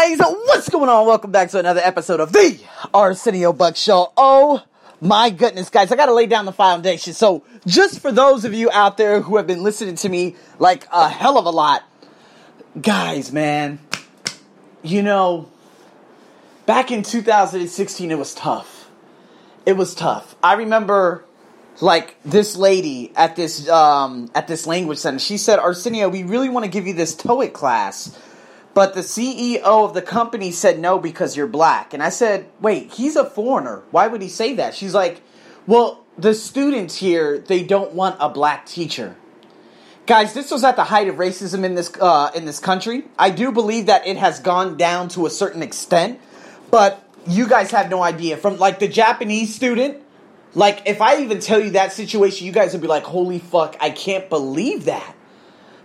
guys, what's going on? Welcome back to another episode of the Arsenio Buck Show. Oh my goodness, guys, I gotta lay down the foundation. So, just for those of you out there who have been listening to me like a hell of a lot, guys, man, you know, back in 2016, it was tough. It was tough. I remember like this lady at this um, at this language center. She said, "Arsenio, we really want to give you this TOEIC class." But the CEO of the company said no because you're black. And I said, wait, he's a foreigner. Why would he say that? She's like, well, the students here, they don't want a black teacher. Guys, this was at the height of racism in this uh, in this country. I do believe that it has gone down to a certain extent, but you guys have no idea. From like the Japanese student, like if I even tell you that situation, you guys would be like, "Holy fuck, I can't believe that."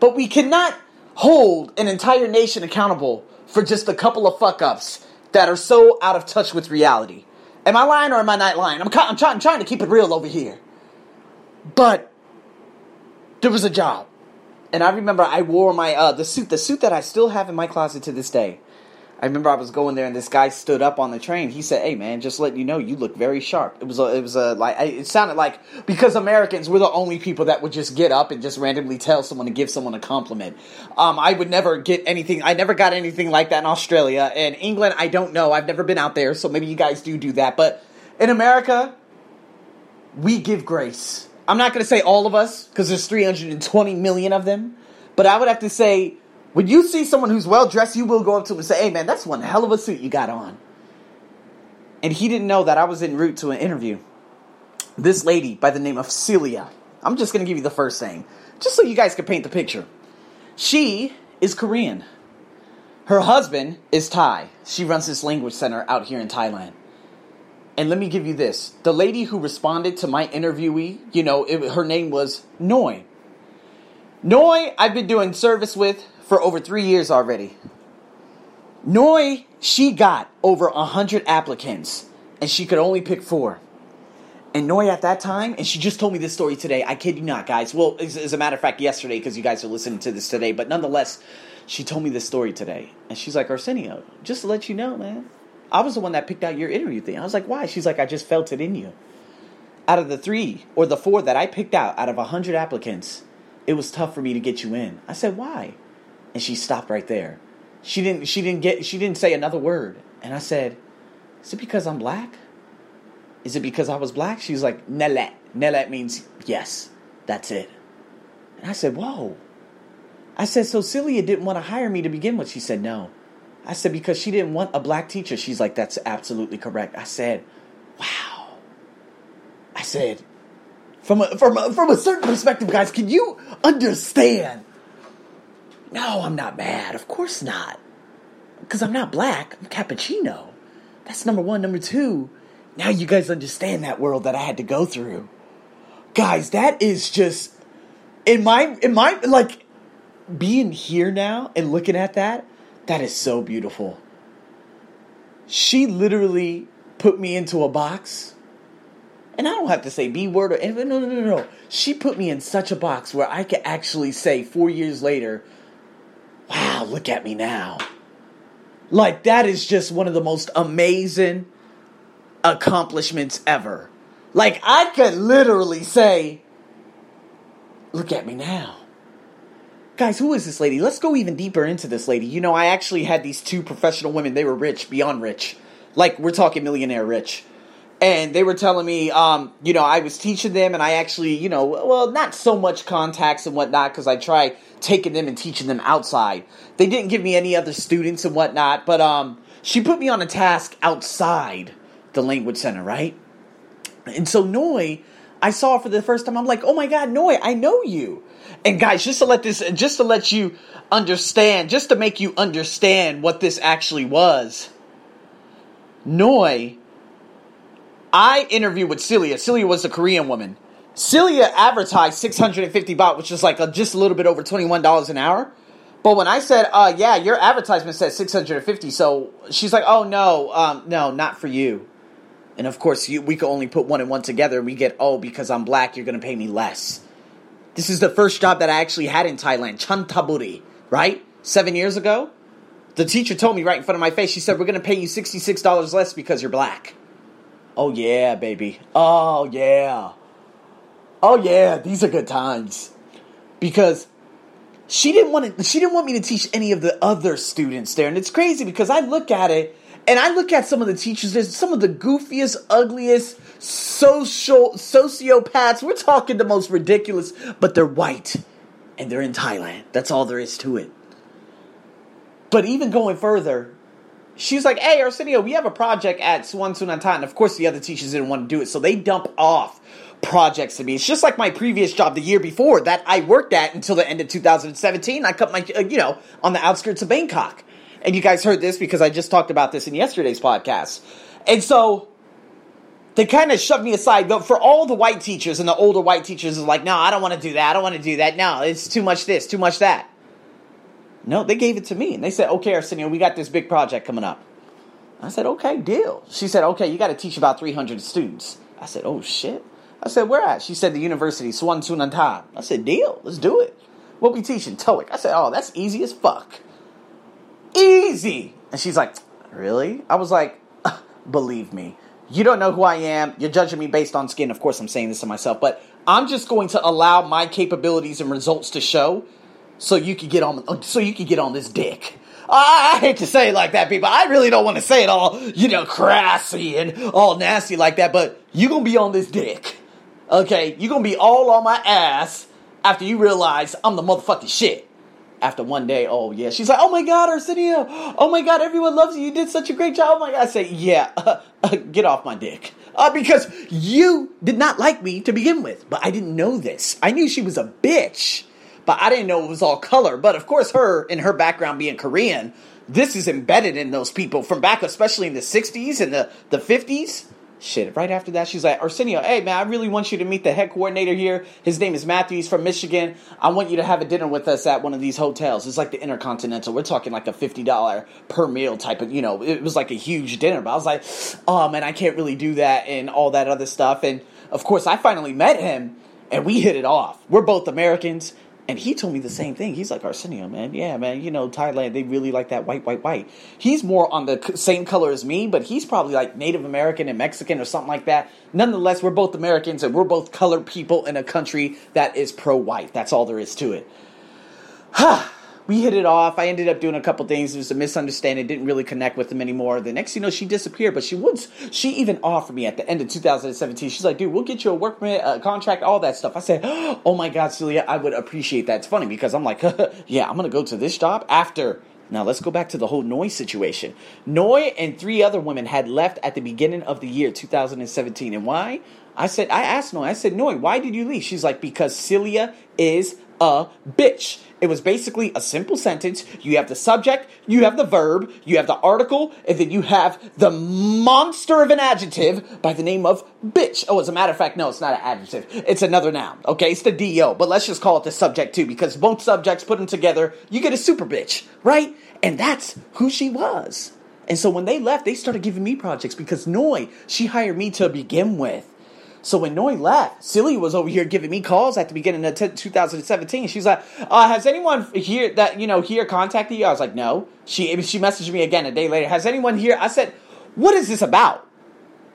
But we cannot hold an entire nation accountable for just a couple of fuck ups that are so out of touch with reality. Am I lying or am I not lying? I'm, I'm, trying, I'm trying to keep it real over here. But there was a job. And I remember I wore my uh, the suit, the suit that I still have in my closet to this day. I remember I was going there and this guy stood up on the train. He said, "Hey man, just letting you know, you look very sharp." It was a, it was a like it sounded like because Americans were the only people that would just get up and just randomly tell someone to give someone a compliment. Um, I would never get anything. I never got anything like that in Australia and England. I don't know. I've never been out there, so maybe you guys do do that. But in America, we give grace. I'm not going to say all of us because there's 320 million of them, but I would have to say when you see someone who's well dressed, you will go up to him and say, "Hey, man, that's one hell of a suit you got on." And he didn't know that I was en route to an interview. This lady by the name of Celia. I'm just gonna give you the first name, just so you guys can paint the picture. She is Korean. Her husband is Thai. She runs this language center out here in Thailand. And let me give you this: the lady who responded to my interviewee, you know, it, her name was Noi. Noi, I've been doing service with for over three years already. Noi, she got over a hundred applicants, and she could only pick four. And Noi at that time, and she just told me this story today. I kid you not, guys. Well, as, as a matter of fact, yesterday, because you guys are listening to this today, but nonetheless, she told me this story today. And she's like, Arsenio, just to let you know, man, I was the one that picked out your interview thing. I was like, why? She's like, I just felt it in you. Out of the three or the four that I picked out, out of a hundred applicants, it was tough for me to get you in. I said, why? And she stopped right there. She didn't she didn't get she didn't say another word. And I said, "Is it because I'm black? Is it because I was black?" She's like, "Nelet." Nelet means yes. That's it. And I said, "Whoa." I said, "So Celia didn't want to hire me to begin with." She said, "No." I said, "Because she didn't want a black teacher." She's like, "That's absolutely correct." I said, "Wow." I said, from a, from a, from a certain perspective, guys, can you understand no, I'm not mad. Of course not. Because I'm not black. I'm cappuccino. That's number one. Number two, now you guys understand that world that I had to go through. Guys, that is just in my in my like being here now and looking at that, that is so beautiful. She literally put me into a box. And I don't have to say B word or anything. No, no, no, no. She put me in such a box where I could actually say four years later, wow, look at me now. Like, that is just one of the most amazing accomplishments ever. Like, I could literally say, look at me now. Guys, who is this lady? Let's go even deeper into this lady. You know, I actually had these two professional women. They were rich, beyond rich. Like, we're talking millionaire rich and they were telling me, um, you know, I was teaching them, and I actually, you know, well, not so much contacts and whatnot because I try taking them and teaching them outside. They didn't give me any other students and whatnot, but um, she put me on a task outside the language center, right? And so Noi, I saw for the first time. I'm like, oh my god, Noi, I know you. And guys, just to let this, just to let you understand, just to make you understand what this actually was, Noi I interviewed with Celia. Celia was a Korean woman. Celia advertised 650 baht, which is like a, just a little bit over $21 an hour. But when I said, uh, yeah, your advertisement said 650, so she's like, oh, no, um, no, not for you. And of course, you, we could only put one and one together. We get, oh, because I'm black, you're going to pay me less. This is the first job that I actually had in Thailand, Chantaburi, right? Seven years ago. The teacher told me right in front of my face, she said, We're going to pay you $66 less because you're black. Oh, yeah, baby. Oh, yeah. Oh, yeah, these are good times. Because she didn't want to, she didn't want me to teach any of the other students there. And it's crazy because I look at it and I look at some of the teachers, there's some of the goofiest, ugliest, social sociopaths. We're talking the most ridiculous, but they're white and they're in Thailand. That's all there is to it. But even going further, she's like, "Hey, Arsenio, we have a project at Suan Sunandha." And of course, the other teachers didn't want to do it, so they dump off projects to me. It's just like my previous job the year before that I worked at until the end of 2017. I cut my, uh, you know, on the outskirts of Bangkok. And you guys heard this because I just talked about this in yesterday's podcast. And so they kind of shoved me aside. But for all the white teachers and the older white teachers is like, no, I don't want to do that. I don't want to do that. No, it's too much this, too much that. No, they gave it to me and they said, okay, Arsenio, we got this big project coming up. I said, okay, deal. She said, okay, you got to teach about 300 students. I said, oh shit. I said, where at? She said, the university, Suan Sunandha. I said, deal, let's do it. What we teaching? TOEIC. I said, oh, that's easy as fuck. Easy. And she's like, really? I was like, believe me. You don't know who I am. You're judging me based on skin. Of course, I'm saying this to myself, but I'm just going to allow my capabilities and results to show, so you could get on. So you can get on this dick. I, hate to say it like that, people. I really don't want to say it all, you know, crassy and all nasty like that. But you gonna be on this dick, okay? You gonna be all on my ass after you realize I'm the motherfucking shit after one day, oh yeah, she's like, oh my god, Arsenio, oh my god, everyone loves you. You did such a great job. Oh my god, I say, yeah, uh, get off my dick. Uh, because you did not like me to begin with, but I didn't know this. I knew she was a bitch, but I didn't know it was all color. But of course, her in her background being Korean, this is embedded in those people from back, especially in the '60s and the the '50s. Shit, right after that, she's like, Arsenio, hey man, I really want you to meet the head coordinator here. His name is Matthew. He's from Michigan. I want you to have a dinner with us at one of these hotels. It's like the Intercontinental. We're talking like a $50 per meal type of, you know, it was like a huge dinner. But I was like, oh man, I can't really do that and all that other stuff. And of course, I finally met him and we hit it off. We're both Americans. And he told me the same thing. He's like, Arsenio, man, yeah, man, you know, Thailand, they really like that white, white, white. He's more on the same color as me, but he's probably like Native American and Mexican or something like that. Nonetheless, we're both Americans and we're both colored people in a country that is pro white. That's all there is to it. Ha! We hit it off. I ended up doing a couple things. It was a misunderstanding. Didn't really connect with him anymore. The next, you know, she disappeared. But she once she even offered me at the end of 2017. She's like, "Dude, we'll get you a work permit, a contract, all that stuff." I said, "Oh my God, Celia, I would appreciate that." It's funny because I'm like, "Yeah, I'm gonna go to this job after." Now let's go back to the whole Noi situation. Noi and three other women had left at the beginning of the year 2017, and why? I said, I asked Noi. I said, Noi, why did you leave? She's like, because Celia is a bitch. It was basically a simple sentence. You have the subject, you have the verb, you have the article, and then you have the monster of an adjective by the name of bitch. Oh, as a matter of fact, no, it's not an adjective. It's another noun. Okay, it's the DO, but let's just call it the subject too, because both subjects put them together, you get a super bitch, right? And that's who she was. And so when they left, they started giving me projects because Noi, she hired me to begin with. So when Noi left, Celia was over here giving me calls at the beginning of t- 2017. She's like, uh, "Has anyone here that you know here contacted you?" I was like, "No." She she messaged me again a day later. Has anyone here? I said, "What is this about?"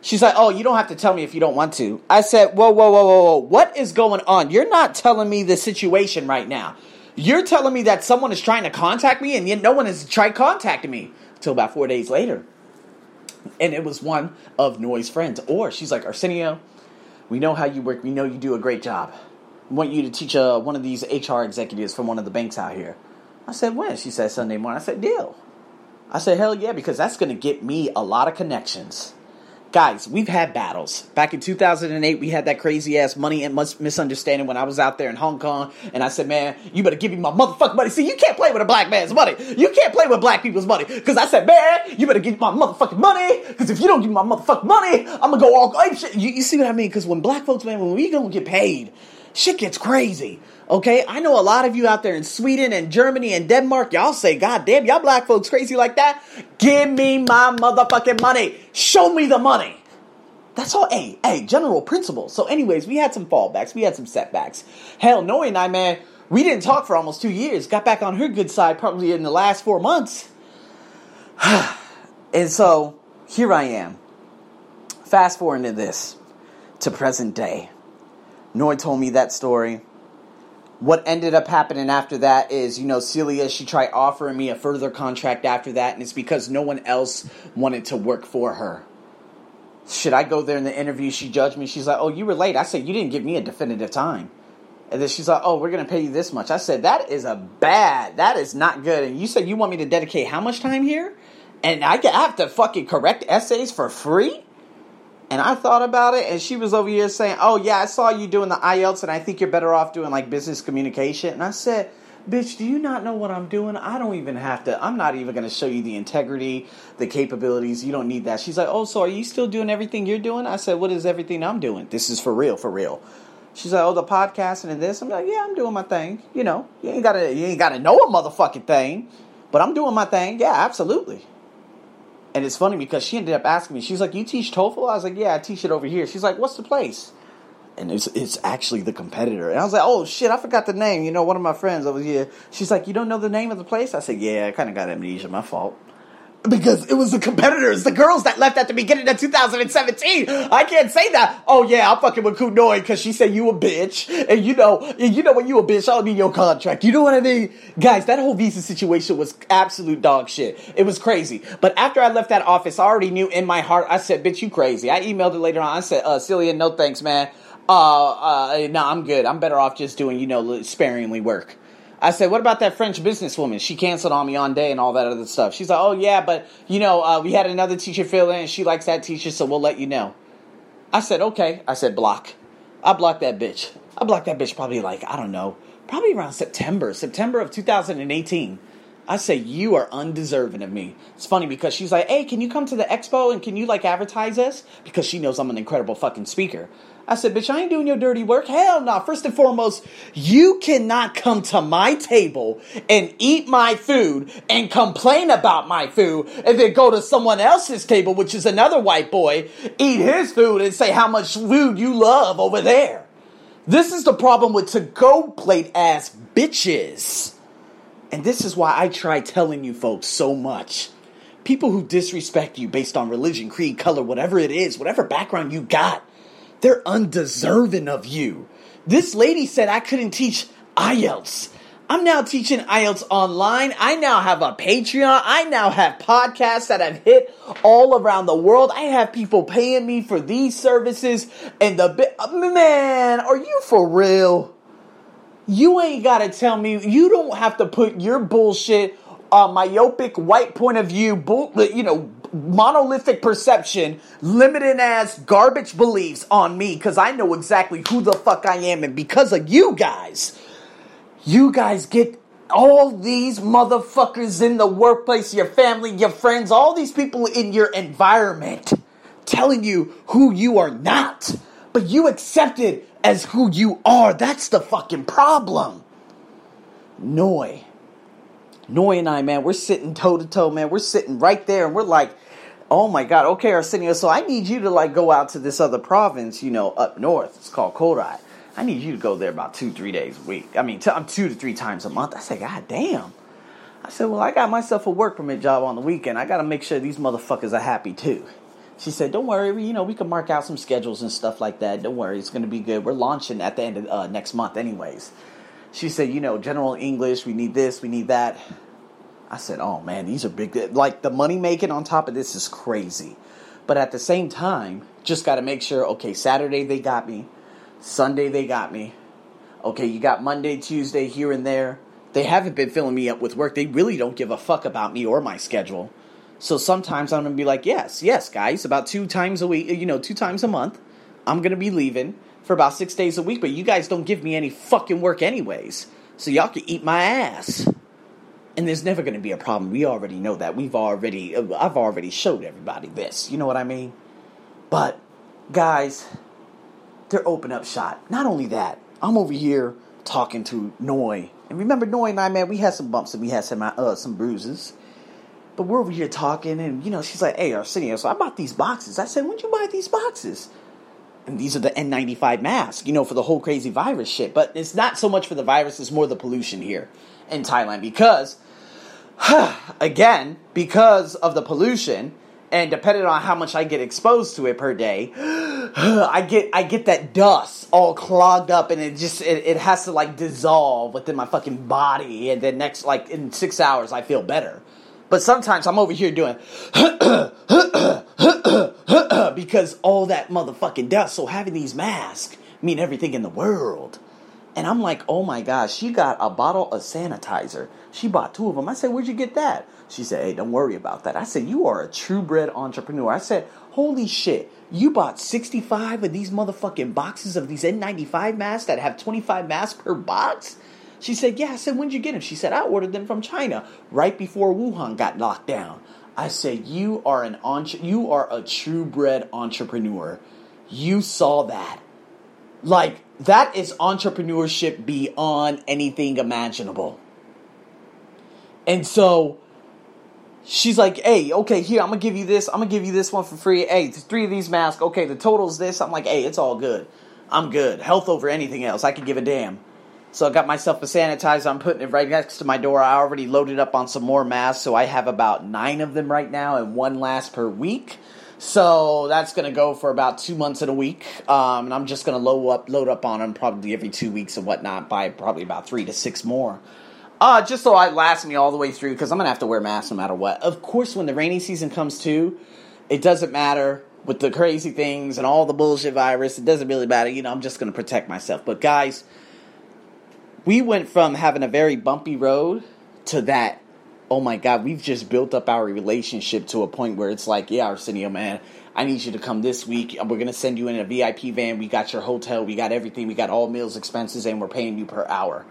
She's like, "Oh, you don't have to tell me if you don't want to." I said, "Whoa, whoa, whoa, whoa, whoa! What is going on? You're not telling me the situation right now. You're telling me that someone is trying to contact me, and yet no one has tried contacting me." Until about four days later, and it was one of Noi's friends. Or she's like, Arsenio, we know how you work. We know you do a great job. We want you to teach uh, one of these HR executives from one of the banks out here. I said, when? She said, Sunday morning. I said, deal. I said, hell yeah, because that's going to get me a lot of connections. Guys, we've had battles. Back in 2008, we had that crazy ass money and misunderstanding when I was out there in Hong Kong. And I said, man, you better give me my motherfucking money. See, you can't play with a black man's money. You can't play with black people's money. Because I said, man, you better give me my motherfucking money. Because if you don't give me my motherfucking money, I'm to go all shit. You, you see what I mean? Because when black folks, man, when we don't get paid, shit gets crazy. Okay, I know a lot of you out there in Sweden and Germany and Denmark, y'all say, God damn, y'all black folks crazy like that. Give me my motherfucking money. Show me the money. That's all. Hey, hey, general principle. So, anyways, we had some fallbacks, we had some setbacks. Hell, Noi and I, man, we didn't talk for almost two years. Got back on her good side probably in the last four months. And so here I am. Fast forward to this, to present day. Noi told me that story. What ended up happening after that is, you know, Celia, she tried offering me a further contract after that, and it's because no one else wanted to work for her. Should I go there in the interview? She judged me. She's like, Oh, you were late. I said, You didn't give me a definitive time. And then she's like, Oh, we're going to pay you this much. I said, That is a bad. That is not good. And you said you want me to dedicate how much time here? And I have to fucking correct essays for free? And I thought about it, and she was over here saying, Oh, yeah, I saw you doing the IELTS, and I think you're better off doing like business communication. And I said, Bitch, do you not know what I'm doing? I don't even have to, I'm not even going to show you the integrity, the capabilities. You don't need that. She's like, Oh, so are you still doing everything you're doing? I said, What is everything I'm doing? This is for real, for real. She's like, Oh, the podcasting and this. I'm like, Yeah, I'm doing my thing. You know, you ain't gotta you ain't gotta know a motherfucking thing. But I'm doing my thing. Yeah, absolutely. And it's funny because she ended up asking me, she's like, You teach TOEFL? I was like, Yeah, I teach it over here. She's like, What's the place? And it's it's actually the competitor. And I was like, Oh shit, I forgot the name. You know, one of my friends over here. She's like, You don't know the name of the place? I said, Yeah, I kinda got amnesia, my fault because it was the competitors, the girls that left at the beginning of 2017. I can't say that. Oh yeah, I'm fucking with Kunoi because she said you a bitch, and you know, and you know when you a bitch, I'll be your contract. You know what I mean, guys? That whole visa situation was absolute dog shit. It was crazy. But after I left that office, I already knew in my heart. I said, "Bitch, you crazy." I emailed it later on. I said, "Uh, Celia, no thanks, man. Uh, uh, no, I'm good. I'm better off just doing, you know, sparingly work." I said, what about that French businesswoman? She canceled on me on day and all that other stuff. She's like, oh yeah, but you know, uh, we had another teacher fill in and she likes that teacher, so we'll let you know. I said, okay. I said, block. I blocked that bitch. I blocked that bitch probably like, I don't know, probably around September, September of 2018. I say, you are undeserving of me. It's funny because she's like, hey, can you come to the expo and can you like advertise us? Because she knows I'm an incredible fucking speaker. I said, bitch, I ain't doing your dirty work. Hell no. Nah. First and foremost, you cannot come to my table and eat my food and complain about my food and then go to someone else's table, which is another white boy, eat his food and say how much food you love over there. This is the problem with to go plate ass bitches. And this is why I try telling you folks so much. People who disrespect you based on religion, creed, color, whatever it is, whatever background you got they're undeserving of you. This lady said I couldn't teach IELTS. I'm now teaching IELTS online. I now have a Patreon. I now have podcasts that have hit all around the world. I have people paying me for these services. And the bi- man, are you for real? You ain't got to tell me. You don't have to put your bullshit, uh, myopic white point of view, bull, you know, monolithic perception, limited as garbage beliefs on me because I know exactly who the fuck I am. And because of you guys, you guys get all these motherfuckers in the workplace, your family, your friends, all these people in your environment telling you who you are not. But you accept it as who you are. That's the fucking problem. Noi. Noi and I, man, we're sitting toe to toe, man. We're sitting right there and we're like, oh my god, okay, Arsenio, so I need you to like go out to this other province, you know, up north. It's called Korat. I need you to go there about two, three days a week. I mean, i I'm two to three times a month. I said, God damn. I said, well, I got myself a work permit job on the weekend. I got to make sure these motherfuckers are happy too. She said, don't worry, you know, we can mark out some schedules and stuff like that. Don't worry, it's going to be good. We're launching at the end of uh, next month anyways. She said, you know, general English, we need this, we need that. I said, oh man, these are big. Like the money making on top of this is crazy. But at the same time, just got to make sure, okay, Saturday they got me, Sunday they got me. Okay, you got Monday, Tuesday here and there. They haven't been filling me up with work. They really don't give a fuck about me or my schedule. So sometimes I'm going to be like, yes, yes, guys, about two times a week, you know, two times a month, I'm going to be leaving for about six days a week, but you guys don't give me any fucking work anyways. So y'all can eat my ass and there's never going to be a problem. We already know that. We've already, I've already showed everybody this. You know what I mean? But, guys, they're open up shot. Not only that, I'm over here talking to Noi. And remember, Noi and I, man, we had some bumps and we had some, uh, some bruises. But we're over here talking, and, you know, she's like, hey, Arsenio, so I bought these boxes. I said, when'd you buy these boxes? And these are the N95 masks, you know, for the whole crazy virus shit. But it's not so much for the virus, it's more the pollution here in Thailand because, again, because of the pollution, and depending on how much I get exposed to it per day, I get I get that dust all clogged up, and it just it, it has to like dissolve within my fucking body, and then next like in six hours I feel better. But sometimes I'm over here doing because all that motherfucking dust. So having these masks mean everything in the world. And I'm like, oh my gosh, she got a bottle of sanitizer. She bought two of them. I said, where'd you get that? She said, hey, don't worry about that. I said, you are a true bred entrepreneur. I said, holy shit, you bought 65 of these motherfucking boxes of these N95 masks that have 25 masks per box? She said, yeah. I said, when'd you get them? She said, I ordered them from China right before Wuhan got locked down. I said, you are an entre- you are a true bred entrepreneur. You saw that. Like, that is entrepreneurship beyond anything imaginable. And so she's like, hey, okay, here, I'm gonna give you this. I'm gonna give you this one for free. Hey, three of these masks. Okay, the total's this. I'm like, hey, it's all good. I'm good. Health over anything else. I can give a damn. So I got myself a sanitizer. I'm putting it right next to my door. I already loaded up on some more masks, so I have about nine of them right now, and one last per week. So that's gonna go for about two months in a week, um, and I'm just gonna load up, load up on them probably every two weeks and whatnot. Buy probably about three to six more. Uh, just so it lasts me all the way through because I'm gonna have to wear masks no matter what. Of course, when the rainy season comes too, it doesn't matter with the crazy things and all the bullshit virus. It doesn't really matter. You know, I'm just gonna protect myself. But guys, we went from having a very bumpy road to that. Oh my God, we've just built up our relationship to a point where it's like, yeah, Arsenio, man, I need you to come this week. We're gonna send you in a VIP van. We got your hotel. We got everything. We got all meals expenses, and we're paying you per hour.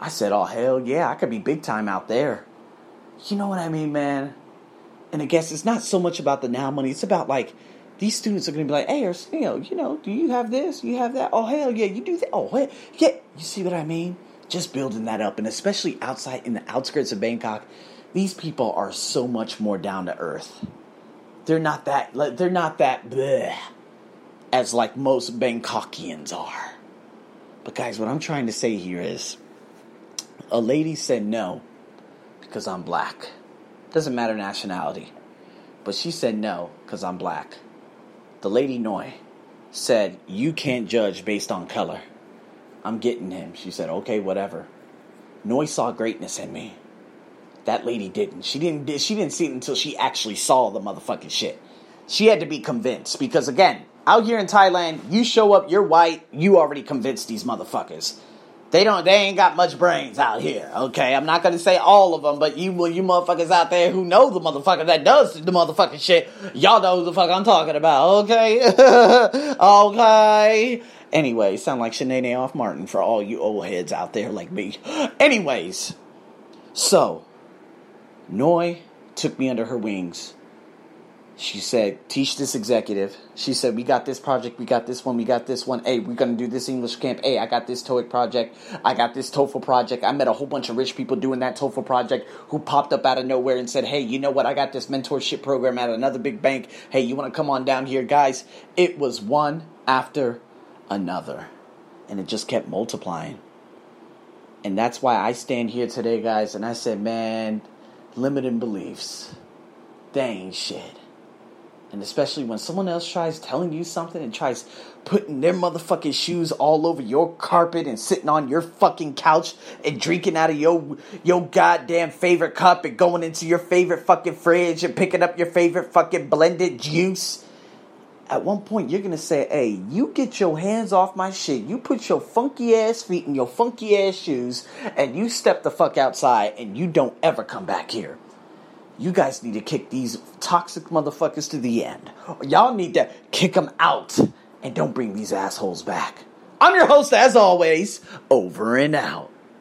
I said, oh, hell yeah, I could be big time out there. You know what I mean, man? And I guess it's not so much about the now money, it's about like, these students are going to be like, hey, Arsenio, you know, do you have this? You have that? Oh, hell yeah, you do that. Oh, hell, yeah. You see what I mean? Just building that up. And especially outside in the outskirts of Bangkok, these people are so much more down to earth. They're not that, they're not that bleh, as like most Bangkokians are. But guys, what I'm trying to say here is, a lady said no because I'm black. Doesn't matter nationality. But she said no because I'm black. The lady Noi said, You can't judge based on color. I'm getting him. She said, Okay, whatever. Noi saw greatness in me. That lady didn't. She didn't she didn't see it until she actually saw the motherfucking shit. She had to be convinced because again, out here in Thailand, you show up, you're white, you already convinced these motherfuckers. They don't. They ain't got much brains out here. Okay, I'm not gonna say all of them, but you, will you motherfuckers out there who know the motherfucker that does the motherfucking shit, y'all know who the fuck I'm talking about. Okay, okay. Anyway, sound like Sinead off Martin for all you old heads out there like me. Anyways, so Noi took me under her wings she said, teach this executive. She said, we got this project, we got this one, we got this one. Hey, we're gonna do this English camp. Hey, I got this TOEIC project, I got this TOEFL project. I met a whole bunch of rich people doing that TOEFL project who popped up out of nowhere and said, hey, you know what? I got this mentorship program at another big bank. Hey, you wanna come on down here, guys? It was one after another, and it just kept multiplying. And that's why I stand here today, guys, and I said, man, limiting beliefs, ain't shit. And especially when someone else tries telling you something and tries putting their motherfucking shoes all over your carpet and sitting on your fucking couch and drinking out of your your goddamn favorite cup and going into your favorite fucking fridge and picking up your favorite fucking blended juice. At one point, you're gonna say, "Hey, you get your hands off my shit. You put your funky ass feet in your funky ass shoes, and you step the fuck outside, and you don't ever come back here." you guys need to kick these toxic motherfuckers to the end. Y'all need to kick them out and don't bring these assholes back. I'm your host, as always, over and out.